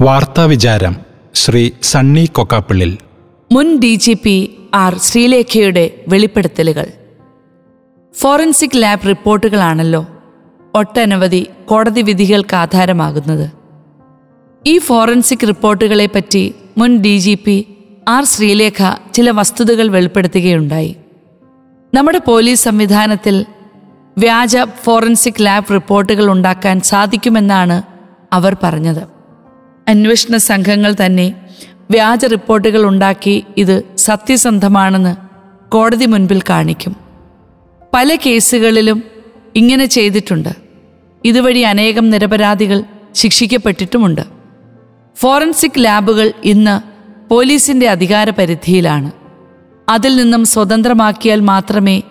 വാർത്താവിചാരം ശ്രീ സണ്ണി കൊക്കാപ്പിള്ളിൽ. മുൻ D G P R ശ്രീലേഖയുടെ വെളിപ്പെടുത്തലുകൾ. ഫോറൻസിക് ലാബ് റിപ്പോർട്ടുകളാണല്ലോ ഒട്ടനവധി കോടതി വിധികൾക്ക് ആധാരമാകുന്നത്. ഈ ഫോറൻസിക് റിപ്പോർട്ടുകളെ പറ്റി മുൻ D G P R Sreelekha ചില വസ്തുതകൾ വെളിപ്പെടുത്തുകയുണ്ടായി. നമ്മുടെ പോലീസ് സംവിധാനത്തിൽ വ്യാജ ഫോറൻസിക് ലാബ് റിപ്പോർട്ടുകൾ ഉണ്ടാക്കാൻ സാധിക്കുമെന്നാണ് അവർ പറഞ്ഞത്. അന്വേഷണ സംഘങ്ങൾ തന്നെ വ്യാജ റിപ്പോർട്ടുകൾ ഉണ്ടാക്കി ഇത് സത്യസന്ധമാണെന്ന് കോടതി മുൻപിൽ കാണിക്കും. പല കേസുകളിലും ഇങ്ങനെ ചെയ്തിട്ടുണ്ട്. ഇതുവഴി അനേകം നിരപരാധികൾ ശിക്ഷിക്കപ്പെട്ടിട്ടുമുണ്ട്. ഫോറൻസിക് ലാബുകൾ ഇന്ന് പോലീസിന്റെ അധികാര പരിധിയിലാണ് അതിൽ നിന്നും സ്വതന്ത്രമാക്കിയാൽ മാത്രമേ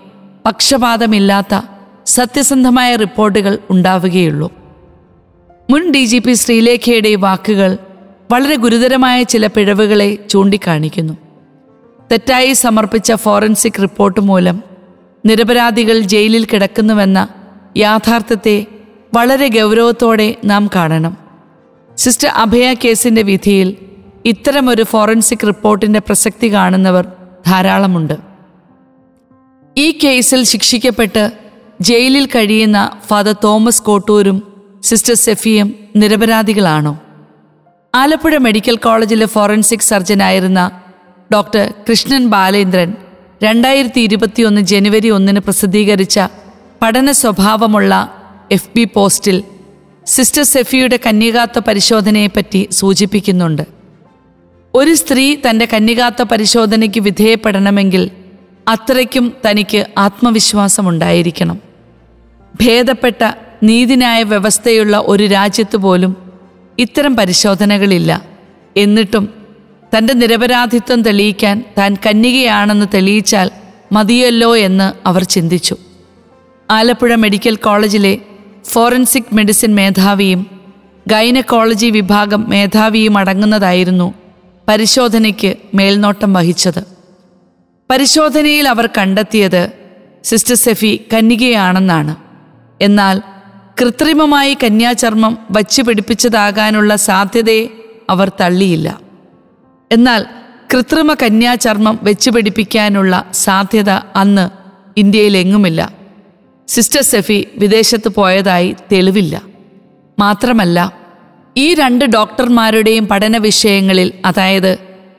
പക്ഷപാതമില്ലാത്ത സത്യസന്ധമായ റിപ്പോർട്ടുകൾ ഉണ്ടാവുകയുള്ളൂ. മുൻ ഡി ജി പി ശ്രീലേഖയുടെ വാക്കുകൾ വളരെ ഗുരുതരമായ ചില പിഴവുകളെ ചൂണ്ടിക്കാണിക്കുന്നു. തെറ്റായി സമർപ്പിച്ച ഫോറൻസിക് റിപ്പോർട്ട് മൂലം നിരപരാധികൾ ജയിലിൽ കിടക്കുന്നുവെന്ന യാഥാർത്ഥ്യത്തെ വളരെ ഗൗരവത്തോടെ നാം കാണണം. സിസ്റ്റർ അഭയ കേസിന്റെ വിധിയിൽ ഇത്തരമൊരു ഫോറൻസിക് റിപ്പോർട്ടിന്റെ പ്രസക്തി കാണുന്നവർ ധാരാളമുണ്ട്. ഈ കേസിൽ ശിക്ഷിക്കപ്പെട്ട് ജയിലിൽ കഴിയുന്ന ഫാദർ തോമസ് കോട്ടൂരും സിസ്റ്റർ സെഫിയും നിരപരാധികളാണോ? ആലപ്പുഴ മെഡിക്കൽ കോളേജിലെ ഫോറൻസിക് സർജനായിരുന്ന ഡോക്ടർ കൃഷ്ണൻ ബാലേന്ദ്രൻ രണ്ടായിരത്തി ഇരുപത്തിയൊന്ന് ജനുവരി ഒന്നിന് പ്രസിദ്ധീകരിച്ച പഠന സ്വഭാവമുള്ള എഫ് ബി പോസ്റ്റിൽ സിസ്റ്റർ സെഫിയുടെ കന്യകാത്വ പരിശോധനയെപ്പറ്റി സൂചിപ്പിക്കുന്നുണ്ട്. ഒരു സ്ത്രീ തന്റെ കന്യകാത്വ പരിശോധനയ്ക്ക് വിധേയപ്പെടണമെങ്കിൽ അത്രയ്ക്കും തനിക്ക് ആത്മവിശ്വാസമുണ്ടായിരിക്കണം. ഭേദപ്പെട്ട നീതിന്യായ വ്യവസ്ഥയുള്ള ഒരു രാജ്യത്ത് പോലും ഇത്തരം പരിശോധനകളില്ല. എന്നിട്ടും തന്റെ നിരപരാധിത്വം തെളിയിക്കാൻ താൻ കന്യകയാണെന്ന് തെളിയിച്ചാൽ മതിയല്ലോ എന്ന് അവർ ചിന്തിച്ചു. ആലപ്പുഴ മെഡിക്കൽ കോളേജിലെ ഫോറൻസിക് മെഡിസിൻ മേധാവിയും ഗൈനക്കോളജി വിഭാഗം മേധാവിയും അടങ്ങുന്നതായിരുന്നു പരിശോധനയ്ക്ക് മേൽനോട്ടം വഹിച്ചത്. പരിശോധനയിൽ അവർ കണ്ടെത്തിയത് സിസ്റ്റർ സെഫി കന്യകയാണെന്നാണ്. എന്നാൽ കൃത്രിമമായി കന്യാചർമ്മം വച്ചു പിടിപ്പിച്ചതാകാനുള്ള സാധ്യതയെ അവർ തള്ളിയില്ല. എന്നാൽ കൃത്രിമ കന്യാചർമ്മം വെച്ചുപിടിപ്പിക്കാനുള്ള സാധ്യത അന്ന് ഇന്ത്യയിലെങ്ങുമില്ല. സിസ്റ്റർ സെഫി വിദേശത്ത് പോയതായി തെളിവില്ല. മാത്രമല്ല ഈ രണ്ട് ഡോക്ടർമാരുടെയും പഠന വിഷയങ്ങളിൽ അതായത്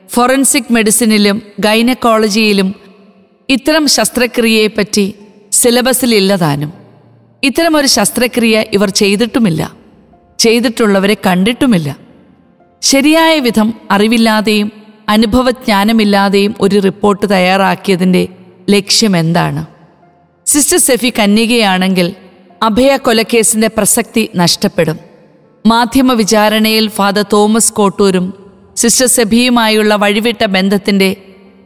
ഫോറൻസിക് മെഡിസിനിലും ഗൈനക്കോളജിയിലും ഇത്തരം ശസ്ത്രക്രിയയെപ്പറ്റി സിലബസിലില്ലതാനും ഇത്തരമൊരു ശസ്ത്രക്രിയ ഇവർ ചെയ്തിട്ടുമില്ല. ചെയ്തിട്ടുള്ളവരെ കണ്ടിട്ടുമില്ല. ശരിയായ വിധം അറിവില്ലാതെയും അനുഭവജ്ഞാനമില്ലാതെയും ഒരു റിപ്പോർട്ട് തയ്യാറാക്കിയതിന്റെ ലക്ഷ്യം എന്താണ് സിസ്റ്റർ സെഫി കന്യകയാണെങ്കിൽ അഭയ കൊലക്കേസിന്റെ പ്രസക്തി നഷ്ടപ്പെടും. മാധ്യമ വിചാരണയിൽ ഫാദർ തോമസ് കോട്ടൂരും സിസ്റ്റർ സെഫിയുമായുള്ള വഴിവിട്ട ബന്ധത്തിന്റെ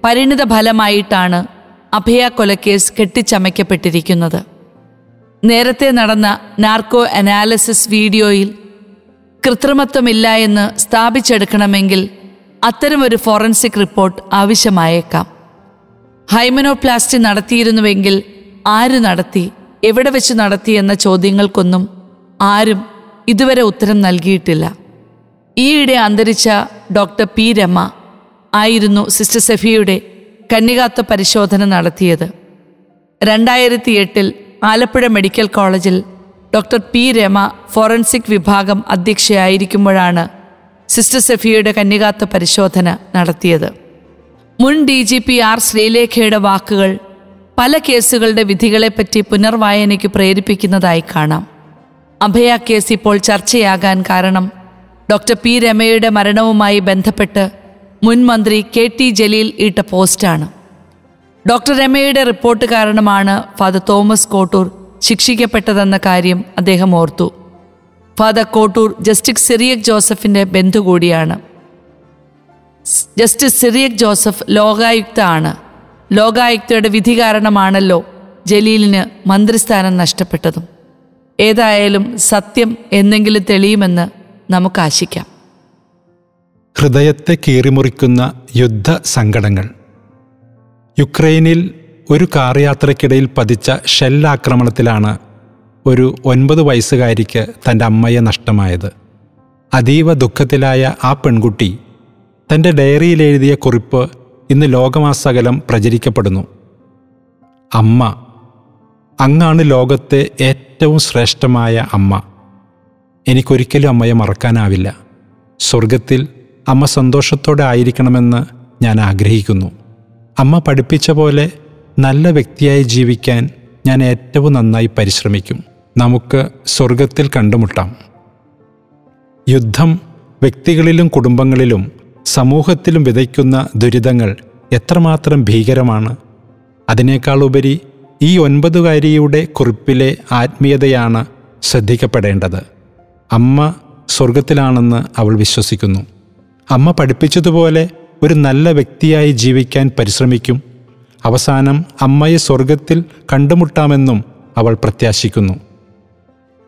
പരിണിത ഫലമായിട്ടാണ് അഭയ കൊലക്കേസ് കെട്ടിച്ചമയ്ക്കപ്പെട്ടിരിക്കുന്നത്. നേരത്തെ നടന്ന നാർക്കോ അനാലിസിസ് വീഡിയോയിൽ കൃത്രിമത്വമില്ല എന്ന് സ്ഥാപിച്ചെടുക്കണമെങ്കിൽ അത്തരമൊരു ഫോറൻസിക് റിപ്പോർട്ട് ആവശ്യമായേക്കാം. ഹൈമനോപ്ലാസ്റ്റി നടത്തിയിരുന്നുവെങ്കിൽ ആര് നടത്തി എവിടെ വെച്ച് നടത്തി എന്ന ചോദ്യങ്ങൾക്കൊന്നും ആരും ഇതുവരെ ഉത്തരം നൽകിയിട്ടില്ല. ഈയിടെ അന്തരിച്ച ഡോക്ടർ പി രമ ആയിരുന്നു സിസ്റ്റർ സെഫിയുടെ കന്യകാത്വ പരിശോധന നടത്തിയത്. രണ്ടായിരത്തി എട്ടിൽ ആലപ്പുഴ മെഡിക്കൽ കോളേജിൽ ഡോക്ടർ പി രമ ഫോറൻസിക് വിഭാഗം അധ്യക്ഷയായിരിക്കുമ്പോഴാണ് സിസ്റ്റർ സെഫിയുടെ കന്യകാത്ത പരിശോധന നടത്തിയത്. മുൻ ഡി ജി പി ആർ ശ്രീലേഖയുടെ വാക്കുകൾ പല കേസുകളുടെ വിധികളെപ്പറ്റി പുനർവായനയ്ക്ക് പ്രേരിപ്പിക്കുന്നതായി കാണാം. അഭയ കേസ് ഇപ്പോൾ ചർച്ചയാകാൻ കാരണം ഡോക്ടർ പി രമയുടെ മരണവുമായി ബന്ധപ്പെട്ട് മുൻ മന്ത്രി കെ ടി ജലീൽ ഇട്ട പോസ്റ്റാണ്. ഡോക്ടർ രമയുടെ റിപ്പോർട്ട് കാരണമാണ് ഫാദർ തോമസ് കോട്ടൂർ ശിക്ഷിക്കപ്പെട്ടതെന്ന കാര്യം അദ്ദേഹം ഓർത്തു. ഫാദർ കോട്ടൂർ ജസ്റ്റിസ് സിറിയക് ജോസഫിന്റെ ബന്ധു കൂടിയാണ്. ജസ്റ്റിസ് സിറിയക് ജോസഫ് ലോകായുക്ത ആണ് ലോകായുക്തയുടെ വിധി കാരണമാണല്ലോ ജലീലിന് മന്ത്രിസ്ഥാനം നഷ്ടപ്പെട്ടതും. ഏതായാലും സത്യം എന്തെങ്കിലും തെളിയുമെന്ന് നമുക്ക് ആശിക്കാം ഹൃദയത്തെ കീറിമുറിക്കുന്ന യുദ്ധ സങ്കടങ്ങൾ യുക്രൈനിൽ ഒരു കാർ യാത്രയ്ക്കിടയിൽ പതിച്ച ഷെല്ലാക്രമണത്തിലാണ് ഒരു ഒൻപത് വയസ്സുകാരിക്ക് തന്റെ അമ്മയെ നഷ്ടമായത്. അതീവ ദുഃഖത്തിലായ ആ പെൺകുട്ടി തന്റെ ഡയറിയിൽ എഴുതിയ കുറിപ്പ് ഇന്ന് ലോകമാസകലം പ്രചരിക്കപ്പെടുന്നു. അമ്മ അങ്ങാണ് ലോകത്തെ ഏറ്റവും ശ്രേഷ്ഠമായ അമ്മ. എനിക്കൊരിക്കലും അമ്മയെ മറക്കാനാവില്ല. സ്വർഗത്തിൽ അമ്മ സന്തോഷത്തോടെ ആയിരിക്കണമെന്ന് ഞാൻ ആഗ്രഹിക്കുന്നു. അമ്മ പഠിപ്പിച്ച പോലെ നല്ല വ്യക്തിയായി ജീവിക്കാൻ ഞാൻ ഏറ്റവും നന്നായി പരിശ്രമിക്കും. നമുക്ക് സ്വർഗത്തിൽ കണ്ടുമുട്ടാം. യുദ്ധം വ്യക്തികളിലും കുടുംബങ്ങളിലും സമൂഹത്തിലും വിതയ്ക്കുന്ന ദുരിതങ്ങൾ എത്രമാത്രം ഭീകരമാണ്. അതിനേക്കാൾ ഉപരി ഈ ഒൻപതുകാരിയുടെ കുറിപ്പിലെ ആത്മീയതയാണ് ശ്രദ്ധിക്കപ്പെടേണ്ടത്. അമ്മ സ്വർഗത്തിലാണെന്ന് അവൾ വിശ്വസിക്കുന്നു. അമ്മ പഠിപ്പിച്ചതുപോലെ ഒരു നല്ല വ്യക്തിയായി ജീവിക്കാൻ പരിശ്രമിക്കും. അവസാനം അമ്മയെ സ്വർഗത്തിൽ കണ്ടുമുട്ടാമെന്നും അവൾ പ്രത്യാശിക്കുന്നു.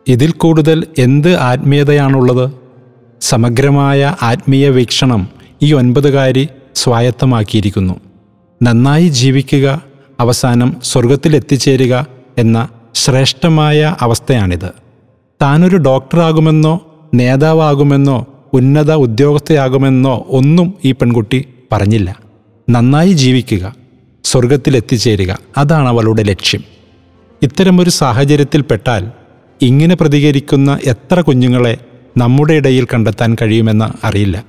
ഇതിൽ കൂടുതൽ എന്ത് ആത്മീയതയാണുള്ളത്? സമഗ്രമായ ആത്മീയ വീക്ഷണം ഈ ഒൻപതുകാരി സ്വായത്തമാക്കിയിരിക്കുന്നു. നന്നായി ജീവിക്കുക അവസാനം സ്വർഗത്തിലെത്തിച്ചേരുക എന്ന ശ്രേഷ്ഠമായ അവസ്ഥയാണിത്. താനൊരു ഡോക്ടറാകുമെന്നോ നേതാവാകുമെന്നോ ഉന്നത ഉദ്യോഗസ്ഥയാകുമെന്നോ ഒന്നും ഈ പെൺകുട്ടി പറഞ്ഞില്ല. നന്നായി ജീവിക്കുക സ്വർഗത്തിലെത്തിച്ചേരുക അതാണ് അവളുടെ ലക്ഷ്യം. ഇത്തരമൊരു സാഹചര്യത്തിൽപ്പെട്ടാൽ ഇങ്ങനെ പ്രതികരിക്കുന്ന എത്ര കുഞ്ഞുങ്ങളെ നമ്മുടെ ഇടയിൽ കണ്ടെത്താൻ കഴിയുമെന്ന് അറിയില്ല.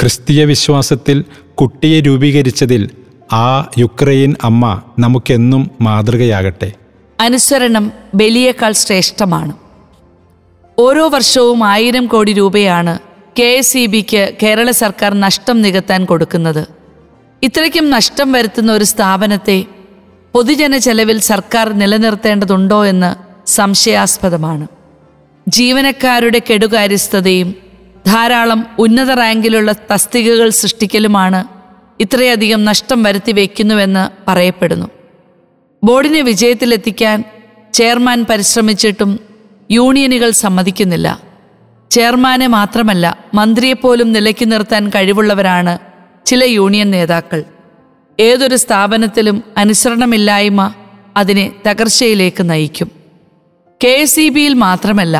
ക്രിസ്തീയ വിശ്വാസത്തിൽ കുട്ടിയെ രൂപീകരിച്ചതിൽ ആ യുക്രൈൻ അമ്മ നമുക്കെന്നും മാതൃകയാകട്ടെ. അനുസരണം ബലിയേക്കാൾ ശ്രേഷ്ഠമാണ്. ഓരോ വർഷവും ആയിരം കോടി രൂപയാണ് കെ എസ് ഇ ബിക്ക് കേരള സർക്കാർ നഷ്ടം നികത്താൻ കൊടുക്കുന്നത്. ഇത്രയ്ക്കും നഷ്ടം വരുത്തുന്ന ഒരു സ്ഥാപനത്തെ പൊതുജന ചെലവിൽ സർക്കാർ നിലനിർത്തേണ്ടതുണ്ടോ എന്ന് സംശയാസ്പദമാണ്. ജീവനക്കാരുടെ കെടുകാര്യസ്ഥതയും ധാരാളം ഉന്നത റാങ്കിലുള്ള തസ്തികകൾ സൃഷ്ടിക്കലുമാണ് ഇത്രയധികം നഷ്ടം വരുത്തി വയ്ക്കുന്നുവെന്ന് പറയപ്പെടുന്നു. ബോർഡിനെ വിജയത്തിലെത്തിക്കാൻ ചെയർമാൻ പരിശ്രമിച്ചിട്ടും യൂണിയനുകൾ സമ്മതിക്കുന്നില്ല. ചെയർമാനെ മാത്രമല്ല മന്ത്രിയെപ്പോലും നിലയ്ക്ക് നിർത്താൻ കഴിവുള്ളവരാണ് ചില യൂണിയൻ നേതാക്കൾ. ഏതൊരു സ്ഥാപനത്തിലും അനുസരണമില്ലായ്മ അതിനെ തകർച്ചയിലേക്ക് നയിക്കും. കെ ഇ ബിയിൽ മാത്രമല്ല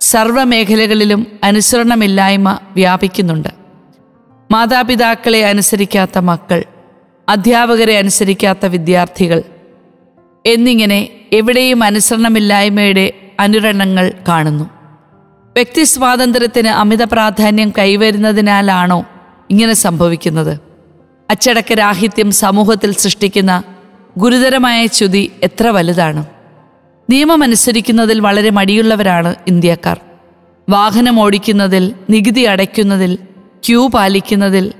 സർവമേഖലകളിലും അനുസരണമില്ലായ്മ വ്യാപിക്കുന്നുണ്ട്. മാതാപിതാക്കളെ അനുസരിക്കാത്ത മക്കൾ അധ്യാപകരെ അനുസരിക്കാത്ത വിദ്യാർത്ഥികൾ എന്നിങ്ങനെ എവിടെയും അനുസരണമില്ലായ്മയുടെ അനുരണങ്ങൾ കാണുന്നു. വ്യക്തി സ്വാതന്ത്ര്യത്തിന് അമിത പ്രാധാന്യം കൈവരുന്നതിനാലാണോ ഇങ്ങനെ സംഭവിക്കുന്നത്? അച്ചടക്ക രാഹിത്യം സമൂഹത്തിൽ സൃഷ്ടിക്കുന്ന ഗുരുതരമായ ചുതി എത്ര വലുതാണ്? നിയമം അനുസരിക്കുന്നതിൽ വളരെ മടിയുള്ളവരാണ് ഇന്ത്യക്കാർ. വാഹനം ഓടിക്കുന്നതിൽ നികുതി അടയ്ക്കുന്നതിൽ ക്യൂ പാലിക്കുന്നതിൽ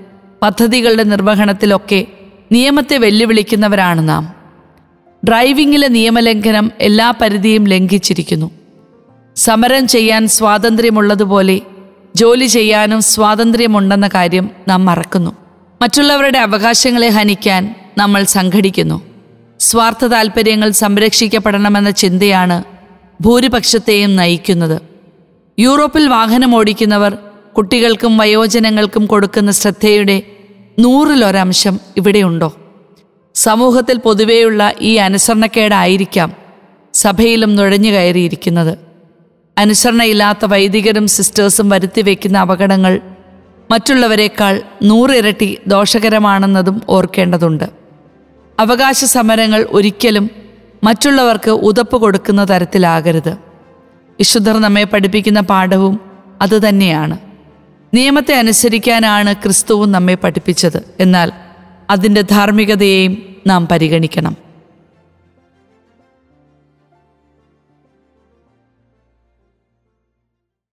പദ്ധതികളുടെ നിർവഹണത്തിലൊക്കെ നിയമത്തെ വെല്ലുവിളിക്കുന്നവരാണ് നാം. ഡ്രൈവിംഗിലെ നിയമലംഘനം എല്ലാ പരിധിയും ലംഘിച്ചിരിക്കുന്നു. സമരം ചെയ്യാൻ സ്വാതന്ത്ര്യമുള്ളതുപോലെ ജോലി ചെയ്യാനും സ്വാതന്ത്ര്യമുണ്ടെന്ന കാര്യം നാം മറക്കുന്നു. മറ്റുള്ളവരുടെ അവകാശങ്ങളെ ഹനിക്കാൻ നമ്മൾ സംഘടിക്കുന്നു. സ്വാർത്ഥ താൽപ്പര്യങ്ങൾ സംരക്ഷിക്കപ്പെടണമെന്ന ചിന്തയാണ് ഭൂരിപക്ഷത്തെയും നയിക്കുന്നത്. യൂറോപ്പിൽ വാഹനം ഓടിക്കുന്നവർ കുട്ടികൾക്കും വയോജനങ്ങൾക്കും കൊടുക്കുന്ന ശ്രദ്ധയുടെ നൂറിലൊരംശം ഇവിടെയുണ്ടോ? സമൂഹത്തിൽ പൊതുവെയുള്ള ഈ അനുസരണക്കേടായിരിക്കാം സഭയിലും നുഴഞ്ഞു കയറിയിരിക്കുന്നത് അനുസരണയില്ലാത്ത വൈദികരും സിസ്റ്റേഴ്സും വരുത്തിവെക്കുന്ന അപകടങ്ങൾ മറ്റുള്ളവരെക്കാൾ നൂറിരട്ടി ദോഷകരമാണെന്നതും ഓർക്കേണ്ടതുണ്ട്. അവകാശ സമരങ്ങൾ ഒരിക്കലും മറ്റുള്ളവർക്ക് ഉതപ്പ് കൊടുക്കുന്ന തരത്തിലാകരുത്. വിശുദ്ധർ നമ്മെ പഠിപ്പിക്കുന്ന പാഠവും അതുതന്നെയാണ്. നിയമത്തെ അനുസരിക്കാനാണ് ക്രിസ്തുവും നമ്മെ പഠിപ്പിച്ചത്. എന്നാൽ അതിന്റെ ധാർമ്മികതയെയും നാം പരിഗണിക്കണം.